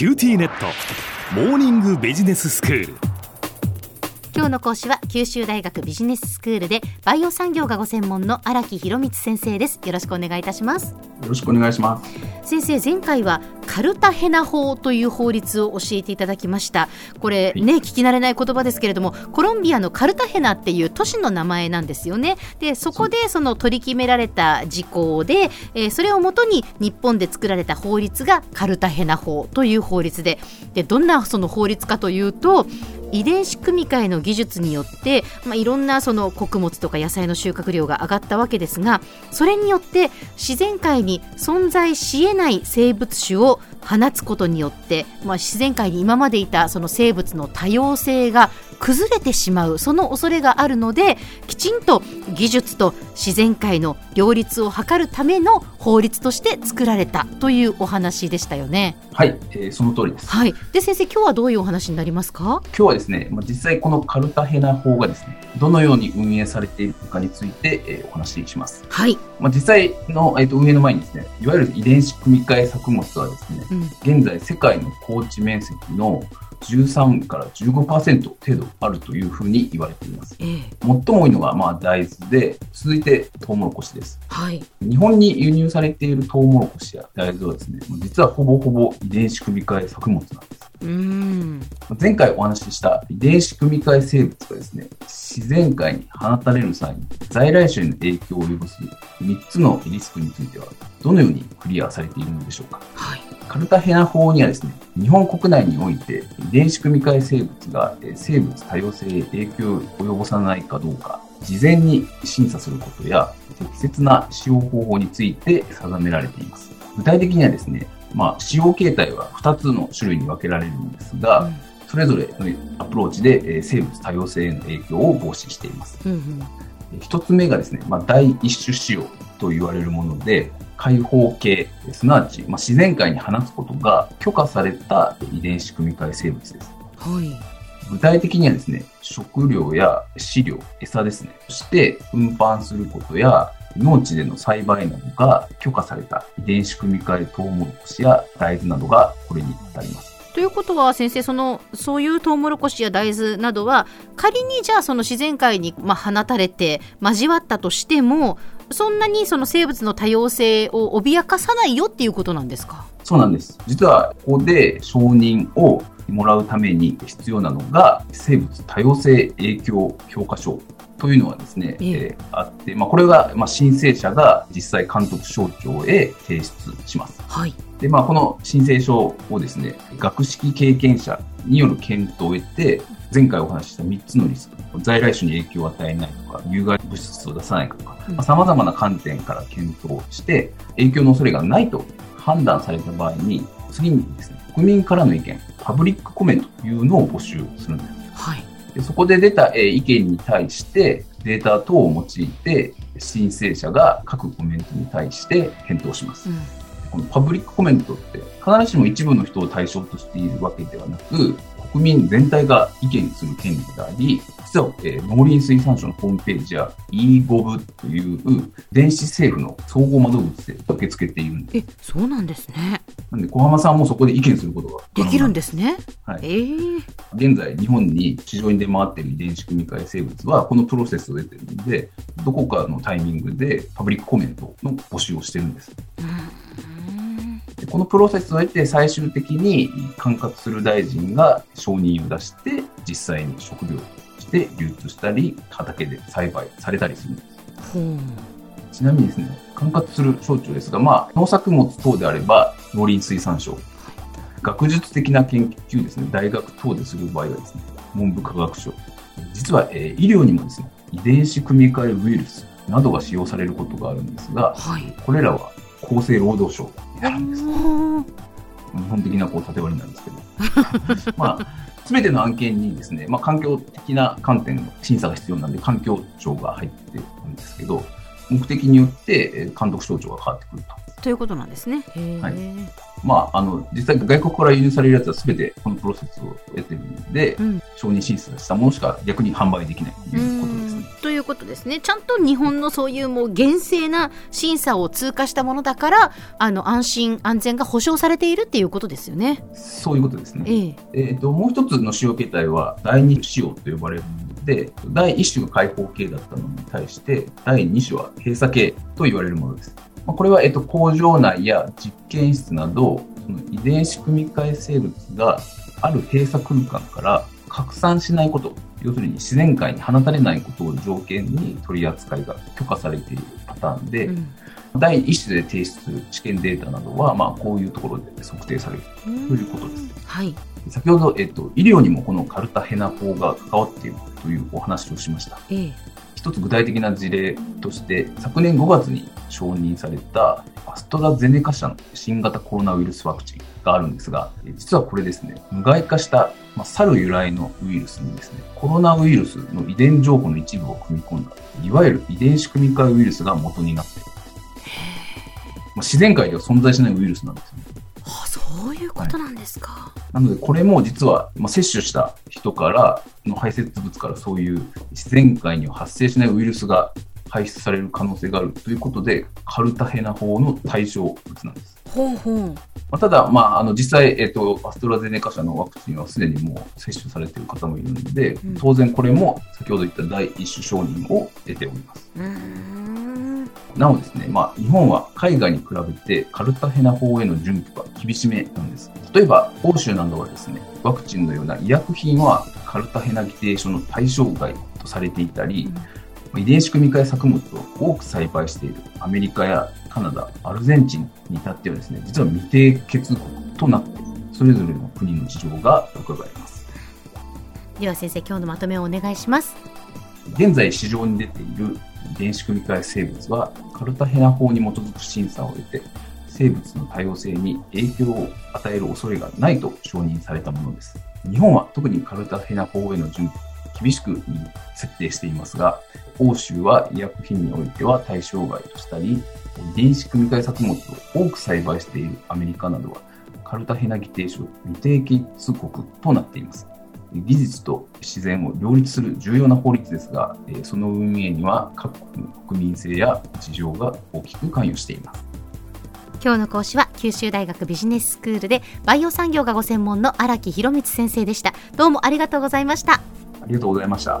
QTnet。モーニングビジネススクール。今日の講師は九州大学ビジネススクールでバイオ産業がご専門の荒木博光先生です。よろしくお願いいたします。よろしくお願いします。先生前回はカルタヘナ法という法律を教えていただきました。これね、聞き慣れない言葉ですけれどもコロンビアのカルタヘナっていう都市の名前なんですよね。でそこでその取り決められた事項で、えー、それをもとに日本で作られた法律がカルタヘナ法という法律で。でどんなその法律かというと遺伝子組み換えの技術によって、まあ、いろんなその穀物とか野菜の収穫量が上がったわけですがそれによって自然界に存在しえない生物種を放つことによって、まあ、自然界に今までいたその生物の多様性が崩れてしまうその恐れがあるのできちんと技術と自然界の両立を図るための法律として作られたというお話でしたよね。はい、えー、その通りです。はい。で先生今日はどういうお話になりますか？今日はですね、まあ、実際このカルタヘナ法がですね、どのように運営されているかについて、えー、お話しします。はい。まあ実際のえっ、ー、と運営の前にですね、いわゆる遺伝子組み換え作物はですね、うん、現在世界の高地面積の13から15%程度あるというふうに言われています。えー、最も多いのがまあ大豆で、続いてトウモロコシです。はい、日本に輸入されているトウモロコシや大豆はですね、実はほぼほぼ遺伝子組み換え作物なんです。うん前回お話しした遺伝子組み換え生物がですね、自然界に放たれる際に在来種への影響を及ぼす3つのリスクについては、どのようにクリアされているのでしょうか。はいカルタヘナ法にはですね、日本国内において遺伝子組み換え生物が生物多様性へ影響を及ぼさないかどうか、事前に審査することや適切な使用方法について定められています。具体的にはですね、まあ、使用形態は2つの種類に分けられるんですが、うん、それぞれのアプローチで生物多様性への影響を防止しています。うんうん1つ目がですね、まあ、第一種使用と言われるもので、開放系、すなわち、まあ、自然界に放つことが許可された遺伝子組み換え生物です。はい。具体的にはですね、食料や飼料、餌ですね、そして運搬することや農地での栽培などが許可された遺伝子組み換えトウモロコシや大豆などがこれに当たります。ということは先生そのそういうトウモロコシや大豆などは仮にじゃあその自然界にまあ放たれて交わったとしてもそんなにその生物の多様性を脅かさないよっていうことなんですか？そうなんです。実はここで承認をもらうために必要なのが生物多様性影響評価書というのはですね、えー、あって、まあ、これが、まあ、申請者が実際監督省庁へ提出します。はい。で、まあ、この申請書をですね、学識経験者による検討を得て、前回お話しした3つのリスク、在来種に影響を与えないとか、有害物質を出さないとか、まあ、様々な観点から検討して、影響の恐れがないと判断された場合に、次にですね、国民からの意見、パブリックコメントというのを募集するんです。はい。でそこで出た、え意見に対してデータ等を用いて申請者が各コメントに対して検討します。うん、このパブリックコメントって必ずしも一部の人を対象としているわけではなく国民全体が意見する権利があり、実は、えー、農林水産省のホームページや e-gov という電子政府の総合窓口で受け付けているんです。え、そうなんですね。なんで小浜さんもそこで意見することができるんですね。はい。えー、現在、日本に市場に出回っている遺伝子組み換え生物は、このプロセスを得ているので、どこかのタイミングでパブリックコメントの募集をしてるんです。うんこのプロセスを経て最終的に管轄する大臣が承認を出して実際に食料として流通したり畑で栽培されたりするんです。ちなみにですね、管轄する省庁ですが、まあ、農作物等であれば農林水産省、学術的な研究ですね、大学等でする場合はですね、文部科学省、実は、えー、医療にもですね、遺伝子組み換えウイルスなどが使用されることがあるんですが、はい、これらは厚生労働省になるんです。日本的なこう縦割りなんですけど。まあ、すべての案件にですね、まあ、環境的な観点の審査が必要なんで、環境庁が入ってるんですけど、目的によって監督省庁が変わってくると。ということなんですね。はい。まあ、あの、実際外国から輸入されるやつはすべてこのプロセスを得てるんで、うん、承認審査したものしか逆に販売できないということですね。ちゃんと日本のそういうもう厳正な審査を通過したものだから、あの安心安全が保障されているっていうことですよね。そういうことですね。えー、えー、ともう一つの使用形態は第二使用と呼ばれるもので、第一種が開放形だったのに対して、第二種は閉鎖形と言われるものです。これは、えっと、工場内や実験室など、その遺伝子組み換え生物がある閉鎖空間から拡散しないこと、要するに自然界に放たれないことを条件に取り扱いが許可されているパターンで、うん、第一種で提出する試験データなどは、まあ、こういうところで測定されるということです。はい、先ほど、えっと、医療にもこのカルタヘナ法が関わっているというお話をしました。ええ一つ具体的な事例として、昨年5月に承認されたアストラゼネカ社の新型コロナウイルスワクチンがあるんですが、実はこれですね、無害化した、まあ、猿由来のウイルスにですね、コロナウイルスの遺伝情報の一部を組み込んだ、いわゆる遺伝子組み換えウイルスが元になっている。まあ、自然界では存在しないウイルスなんですね。あそういうことなんですか。はい、なので、これも実は、まあ、摂取した人からの排泄物からそういう自然界には発生しないウイルスが排出される可能性があるということで、カルタヘナ法の対象物なんです。ほうほうまあ、ただ、まあ、あの実際、えっと、アストラゼネカ社のワクチンはすでにもう接種されている方もいるので、うん、当然これも先ほど言った第一種承認を得ております。なおですね、まあ、日本は海外に比べてカルタヘナ法への準拠が厳しめなんです。例えば、欧州などはですね、ワクチンのような医薬品はカルタヘナ規定書の対象外とされていたり、うん、遺伝子組み換え作物を多く栽培しているアメリカやカナダ、アルゼンチンに至ってはですね、実は未定結国となって、それぞれの国の事情が伺えます。では先生、今日のまとめをお願いします。現在市場に出ている遺伝子組み換え生物はカルタヘナ法に基づく審査を得て生物の多様性に影響を与える恐れがないと承認されたものです。日本は特にカルタヘナ法への準厳しく設定していますが、欧州は医薬品においては対象外としたり、遺伝子組み換え作物を多く栽培しているアメリカなどは、カルタヘナ議定書未定期国となっています。技術と自然を両立する重要な法律ですが、その運営には各国の国民性や事情が大きく関与しています。今日の講師は九州大学ビジネススクールでバイオ産業がご専門の荒木博光先生でした。どうもありがとうございました。ありがとうございました。